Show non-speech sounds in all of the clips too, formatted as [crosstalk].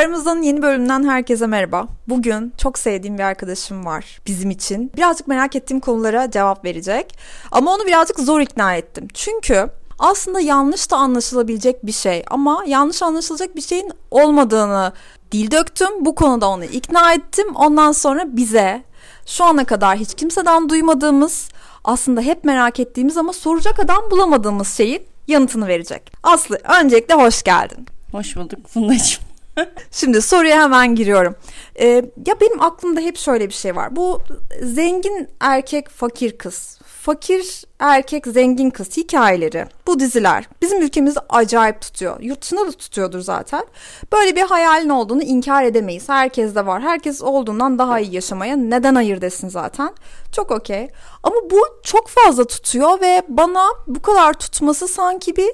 Aramızdan yeni bölümden herkese merhaba. Bugün çok sevdiğim bir arkadaşım var bizim için. Birazcık merak ettiğim konulara cevap verecek. Ama onu birazcık zor ikna ettim. Çünkü aslında yanlış da anlaşılabilecek bir şey ama yanlış anlaşılacak bir şeyin olmadığını dil döktüm. Bu konuda onu ikna ettim. Ondan sonra bize şu ana kadar hiç kimseden duymadığımız aslında hep merak ettiğimiz ama soracak adam bulamadığımız şeyin yanıtını verecek. Aslı öncelikle hoş geldin. Hoş bulduk Fundacığım. [laughs] Şimdi soruya hemen giriyorum. Ee, ya benim aklımda hep şöyle bir şey var. Bu zengin erkek fakir kız, fakir erkek zengin kız hikayeleri, bu diziler bizim ülkemizde acayip tutuyor. Yurt dışında da tutuyordur zaten. Böyle bir hayalin olduğunu inkar edemeyiz. Herkes de var. Herkes olduğundan daha iyi yaşamaya neden hayır desin zaten. Çok okey. Ama bu çok fazla tutuyor ve bana bu kadar tutması sanki bir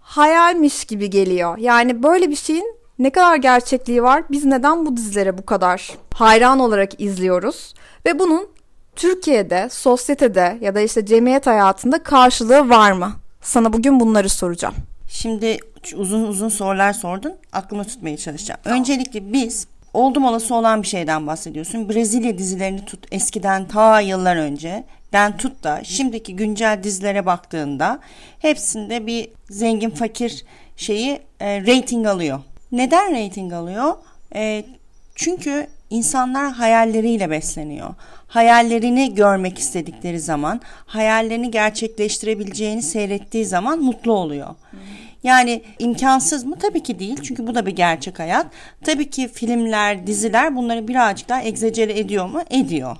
hayalmiş gibi geliyor. Yani böyle bir şeyin ne kadar gerçekliği var? Biz neden bu dizilere bu kadar hayran olarak izliyoruz? Ve bunun Türkiye'de, sosyetede ya da işte cemiyet hayatında karşılığı var mı? Sana bugün bunları soracağım. Şimdi uzun uzun sorular sordun. Aklıma tutmaya çalışacağım. Öncelikle biz oldum olası olan bir şeyden bahsediyorsun. Brezilya dizilerini tut eskiden ta yıllar önce den tut da şimdiki güncel dizilere baktığında hepsinde bir zengin fakir şeyi e, rating alıyor. Neden rating alıyor? E, çünkü insanlar hayalleriyle besleniyor. Hayallerini görmek istedikleri zaman, hayallerini gerçekleştirebileceğini seyrettiği zaman mutlu oluyor. Yani imkansız mı? Tabii ki değil. Çünkü bu da bir gerçek hayat. Tabii ki filmler, diziler bunları birazcık daha egzecere ediyor mu? Ediyor.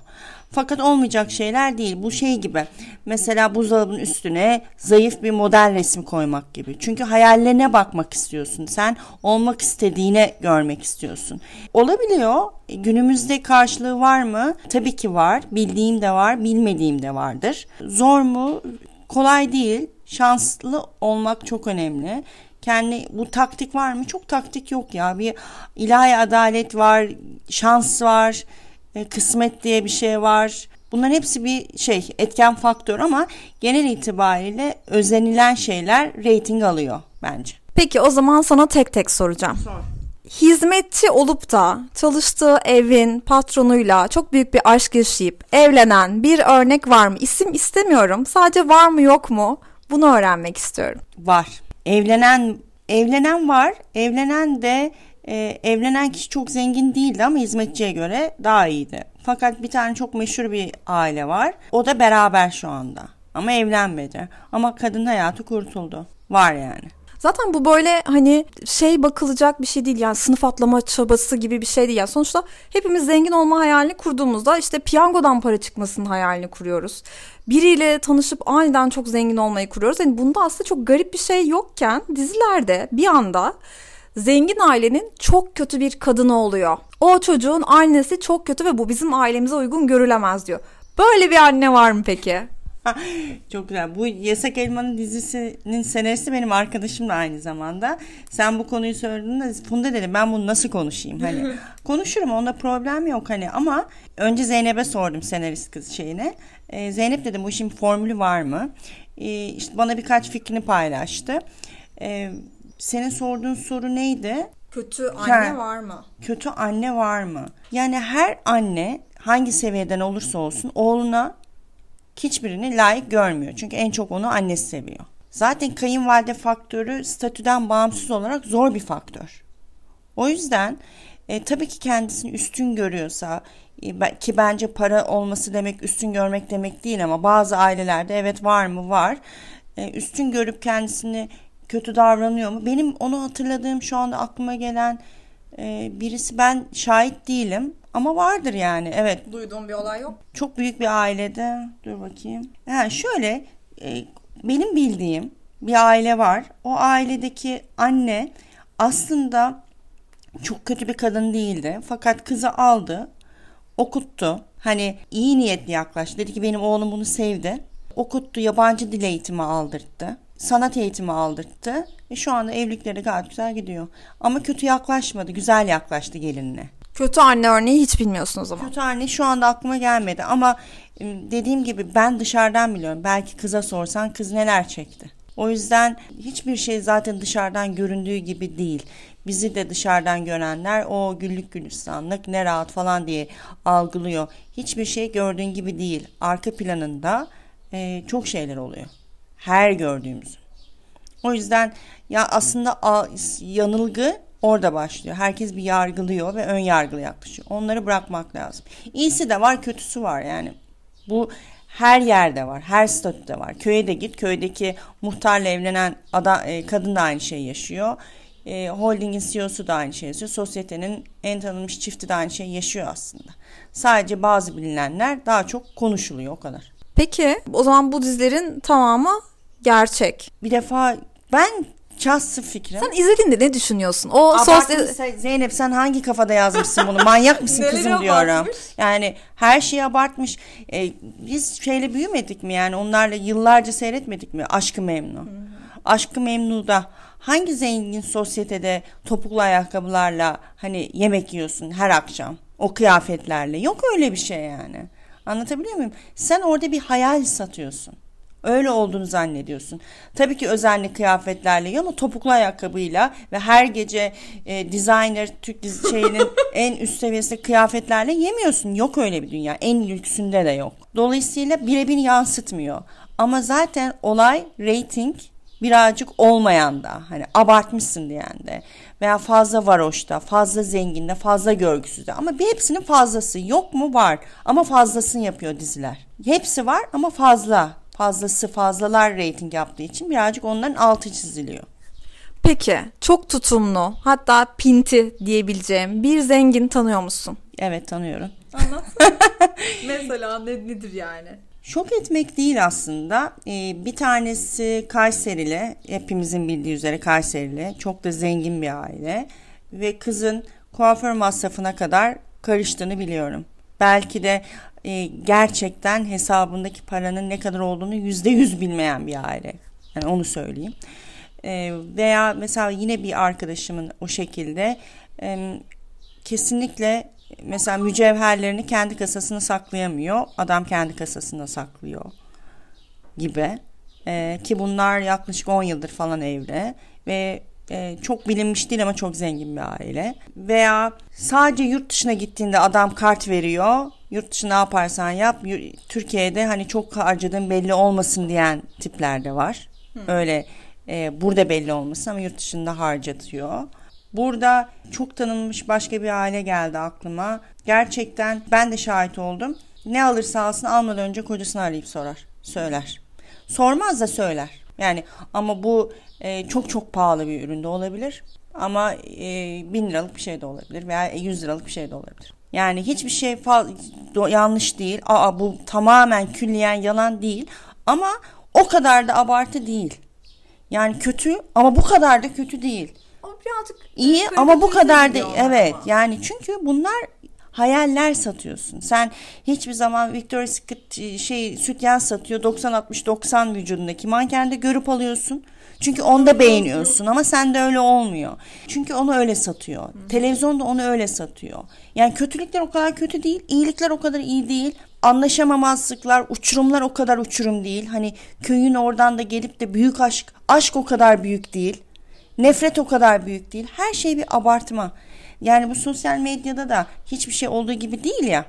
Fakat olmayacak şeyler değil. Bu şey gibi. Mesela buzdolabının üstüne zayıf bir model resmi koymak gibi. Çünkü hayallerine bakmak istiyorsun. Sen olmak istediğine görmek istiyorsun. Olabiliyor. E, günümüzde karşılığı var mı? Tabii ki var. Bildiğim de var, bilmediğim de vardır. Zor mu? Kolay değil. Şanslı olmak çok önemli kendi bu taktik var mı? Çok taktik yok ya. Bir ilahi adalet var, şans var, e, kısmet diye bir şey var. Bunların hepsi bir şey etken faktör ama genel itibariyle özenilen şeyler reyting alıyor bence. Peki o zaman sana tek tek soracağım. Sor. Hizmetçi olup da çalıştığı evin patronuyla çok büyük bir aşk yaşayıp evlenen bir örnek var mı? İsim istemiyorum. Sadece var mı yok mu? Bunu öğrenmek istiyorum. Var. Evlenen evlenen var. Evlenen de ee, evlenen kişi çok zengin değildi ama hizmetçiye göre daha iyiydi. Fakat bir tane çok meşhur bir aile var. O da beraber şu anda. Ama evlenmedi. Ama kadın hayatı kurtuldu. Var yani. Zaten bu böyle hani şey bakılacak bir şey değil yani sınıf atlama çabası gibi bir şey değil. Yani sonuçta hepimiz zengin olma hayalini kurduğumuzda işte piyangodan para çıkmasının hayalini kuruyoruz. Biriyle tanışıp aniden çok zengin olmayı kuruyoruz. Yani bunda aslında çok garip bir şey yokken dizilerde bir anda zengin ailenin çok kötü bir kadını oluyor. O çocuğun annesi çok kötü ve bu bizim ailemize uygun görülemez diyor. Böyle bir anne var mı peki? [laughs] Çok güzel. Bu Yasak Elman'ın dizisinin senaristi benim arkadaşım da aynı zamanda. Sen bu konuyu söylediğinde Funda dedim ben bunu nasıl konuşayım? Hani [laughs] konuşurum onda problem yok hani ama önce Zeynep'e sordum senarist kız şeyine. Ee, Zeynep dedim bu işin formülü var mı? Ee, işte bana birkaç fikrini paylaştı. Ee, senin sorduğun soru neydi? Kötü anne ha, var mı? Kötü anne var mı? Yani her anne hangi seviyeden olursa olsun oğluna hiçbirini layık görmüyor. Çünkü en çok onu annesi seviyor. Zaten kayınvalide faktörü statüden bağımsız olarak zor bir faktör. O yüzden e, tabii ki kendisini üstün görüyorsa e, ki bence para olması demek üstün görmek demek değil ama bazı ailelerde evet var mı var. E, üstün görüp kendisini kötü davranıyor mu? Benim onu hatırladığım şu anda aklıma gelen e, birisi ben şahit değilim ama vardır yani evet. Duyduğum bir olay yok. Çok büyük bir ailede dur bakayım. Yani şöyle e, benim bildiğim bir aile var. O ailedeki anne aslında çok kötü bir kadın değildi. Fakat kızı aldı, okuttu. Hani iyi niyetli yaklaştı. Dedi ki benim oğlum bunu sevdi. Okuttu, yabancı dil eğitimi aldırttı sanat eğitimi aldırttı. Ve şu anda evlilikleri gayet güzel gidiyor. Ama kötü yaklaşmadı. Güzel yaklaştı gelinine. Kötü anne örneği hiç bilmiyorsun o zaman. Kötü anne şu anda aklıma gelmedi ama dediğim gibi ben dışarıdan biliyorum. Belki kıza sorsan kız neler çekti. O yüzden hiçbir şey zaten dışarıdan göründüğü gibi değil. Bizi de dışarıdan görenler o güllük gülistanlık ne rahat falan diye algılıyor. Hiçbir şey gördüğün gibi değil. Arka planında e, çok şeyler oluyor. Her gördüğümüz. O yüzden ya aslında yanılgı orada başlıyor. Herkes bir yargılıyor ve ön yargılı yaklaşıyor. Onları bırakmak lazım. İyisi de var, kötüsü var yani. Bu her yerde var. Her statüde var. Köye de git. Köydeki muhtarla evlenen adam, e, kadın da aynı şeyi yaşıyor. E, holdingin CEO'su da aynı şeyi yaşıyor. Sosyetenin en tanınmış çifti de aynı şeyi yaşıyor aslında. Sadece bazı bilinenler daha çok konuşuluyor o kadar. Peki o zaman bu dizilerin tamamı gerçek. Bir defa ben şahsı fikrim. Sen izlediğinde ne düşünüyorsun? O sosyal... Zeynep sen hangi kafada yazmışsın bunu? Manyak mısın kızım diyorum. Yani her şeyi abartmış. Ee, biz şeyle büyümedik mi yani? Onlarla yıllarca seyretmedik mi? Aşkı Memnu. Aşkı Memnu'da hangi zengin sosyetede topuklu ayakkabılarla hani yemek yiyorsun her akşam? O kıyafetlerle. Yok öyle bir şey yani. Anlatabiliyor muyum? Sen orada bir hayal satıyorsun. Öyle olduğunu zannediyorsun. Tabii ki özenli kıyafetlerle ama topuklu ayakkabıyla ve her gece e, designer Türk dizi şeyinin [laughs] en üst seviyesi kıyafetlerle yemiyorsun. Yok öyle bir dünya. En lüksünde de yok. Dolayısıyla birebir yansıtmıyor. Ama zaten olay rating birazcık olmayan da hani abartmışsın diyen de veya fazla varoşta, fazla zenginde, fazla görgüsüzde ama bir hepsinin fazlası yok mu var ama fazlasını yapıyor diziler. Hepsi var ama fazla fazlası fazlalar reyting yaptığı için birazcık onların altı çiziliyor. Peki çok tutumlu hatta pinti diyebileceğim bir zengin tanıyor musun? Evet tanıyorum. Anlat. [laughs] Mesela ne, nedir yani? Şok etmek değil aslında. Ee, bir tanesi Kayserili, hepimizin bildiği üzere Kayserili. Çok da zengin bir aile. Ve kızın kuaför masrafına kadar karıştığını biliyorum. Belki de e, gerçekten hesabındaki paranın ne kadar olduğunu yüzde yüz bilmeyen bir aile. Yani onu söyleyeyim. E, veya mesela yine bir arkadaşımın o şekilde e, kesinlikle mesela mücevherlerini kendi kasasına saklayamıyor. Adam kendi kasasında saklıyor gibi. E, ki bunlar yaklaşık 10 yıldır falan evli ve e, çok bilinmiş değil ama çok zengin bir aile. Veya sadece yurt dışına gittiğinde adam kart veriyor. Yurt dışı ne yaparsan yap. Türkiye'de hani çok harcadığın belli olmasın diyen tipler de var. Hı. Öyle e, burada belli olmasın ama yurt dışında harcatıyor. Burada çok tanınmış başka bir aile geldi aklıma. Gerçekten ben de şahit oldum. Ne alırsa alsın almadan önce kocasını arayıp sorar. Söyler. Sormaz da söyler. Yani ama bu e, çok çok pahalı bir üründe olabilir. Ama e, bin liralık bir şey de olabilir veya yüz liralık bir şey de olabilir. Yani hiçbir şey yanlış değil. Aa bu tamamen külliyen yalan değil. Ama o kadar da abartı değil. Yani kötü ama bu kadar da kötü değil. O birazcık iyi ama bu kadar da evet. Ama. Yani çünkü bunlar hayaller satıyorsun. Sen hiçbir zaman Victoria's Secret e, şey sütyen satıyor 90 60 90 vücudundaki mankende görüp alıyorsun. Çünkü onda beğeniyorsun ama sende öyle olmuyor. Çünkü onu öyle satıyor. Hı. Televizyonda onu öyle satıyor. Yani kötülükler o kadar kötü değil, iyilikler o kadar iyi değil. Anlaşamamazlıklar, uçurumlar o kadar uçurum değil. Hani köyün oradan da gelip de büyük aşk, aşk o kadar büyük değil. Nefret o kadar büyük değil. Her şey bir abartma. Yani bu sosyal medyada da hiçbir şey olduğu gibi değil ya.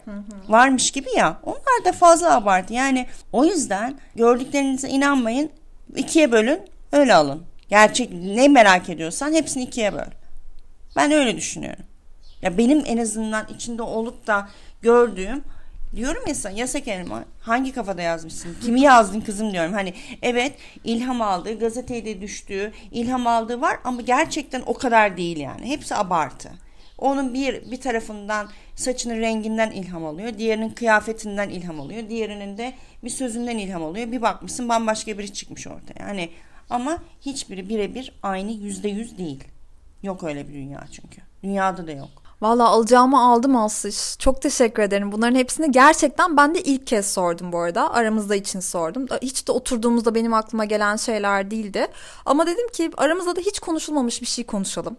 Varmış gibi ya. Onlar da fazla abartı. Yani o yüzden gördüklerinize inanmayın. ikiye bölün öyle alın. Gerçek ne merak ediyorsan hepsini ikiye böl. Ben öyle düşünüyorum. Ya benim en azından içinde olup da gördüğüm diyorum ya sana yasak elma hangi kafada yazmışsın kimi yazdın kızım diyorum hani evet ilham aldığı gazetede düştüğü ilham aldığı var ama gerçekten o kadar değil yani hepsi abartı onun bir bir tarafından saçının renginden ilham alıyor. Diğerinin kıyafetinden ilham alıyor. Diğerinin de bir sözünden ilham alıyor. Bir bakmışsın bambaşka biri çıkmış ortaya. Yani ama hiçbiri birebir aynı yüzde yüz değil. Yok öyle bir dünya çünkü. Dünyada da yok. Valla alacağımı aldım Aslış. Çok teşekkür ederim. Bunların hepsini gerçekten ben de ilk kez sordum bu arada. Aramızda için sordum. Hiç de oturduğumuzda benim aklıma gelen şeyler değildi. Ama dedim ki aramızda da hiç konuşulmamış bir şey konuşalım.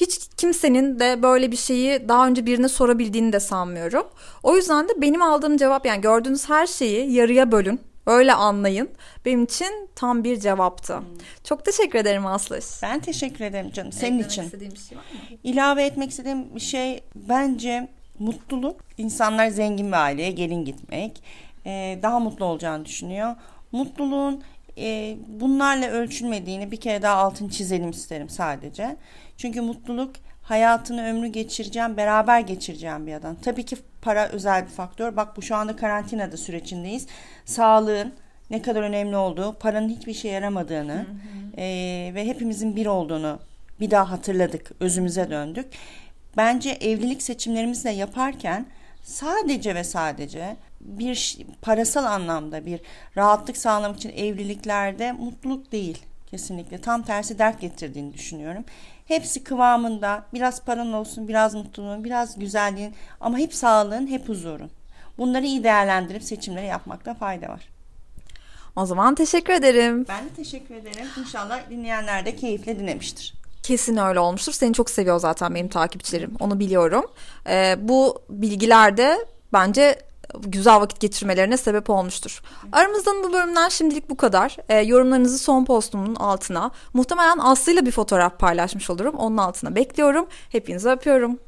Hiç kimsenin de böyle bir şeyi daha önce birine sorabildiğini de sanmıyorum. O yüzden de benim aldığım cevap yani gördüğünüz her şeyi yarıya bölün. Böyle anlayın. Benim için tam bir cevaptı. Hmm. Çok teşekkür ederim Aslı. Ben teşekkür ederim canım. Senin Eklemek için. istediğim bir şey var mı? İlave etmek istediğim bir şey bence mutluluk. İnsanlar zengin bir aileye gelin gitmek. Ee, daha mutlu olacağını düşünüyor. Mutluluğun e, bunlarla ölçülmediğini bir kere daha altın çizelim isterim sadece. Çünkü mutluluk hayatını ömrü geçireceğim, beraber geçireceğim bir adam. Tabii ki para özel bir faktör. Bak bu şu anda karantinada sürecindeyiz. Sağlığın ne kadar önemli olduğu, paranın hiçbir işe yaramadığını hı hı. E, ve hepimizin bir olduğunu bir daha hatırladık, özümüze döndük. Bence evlilik seçimlerimizi de yaparken sadece ve sadece bir parasal anlamda bir rahatlık sağlamak için evliliklerde mutluluk değil kesinlikle. Tam tersi dert getirdiğini düşünüyorum. Hepsi kıvamında biraz paran olsun, biraz mutluluğun, biraz güzelliğin ama hep sağlığın, hep huzurun. Bunları iyi değerlendirip seçimleri yapmakta fayda var. O zaman teşekkür ederim. Ben de teşekkür ederim. İnşallah dinleyenler de keyifle dinlemiştir. Kesin öyle olmuştur. Seni çok seviyor zaten benim takipçilerim. Onu biliyorum. Ee, bu bilgiler de bence güzel vakit geçirmelerine sebep olmuştur. Aramızdan bu bölümden şimdilik bu kadar. E, yorumlarınızı son postumun altına muhtemelen Aslı ile bir fotoğraf paylaşmış olurum. Onun altına bekliyorum. Hepinizi öpüyorum.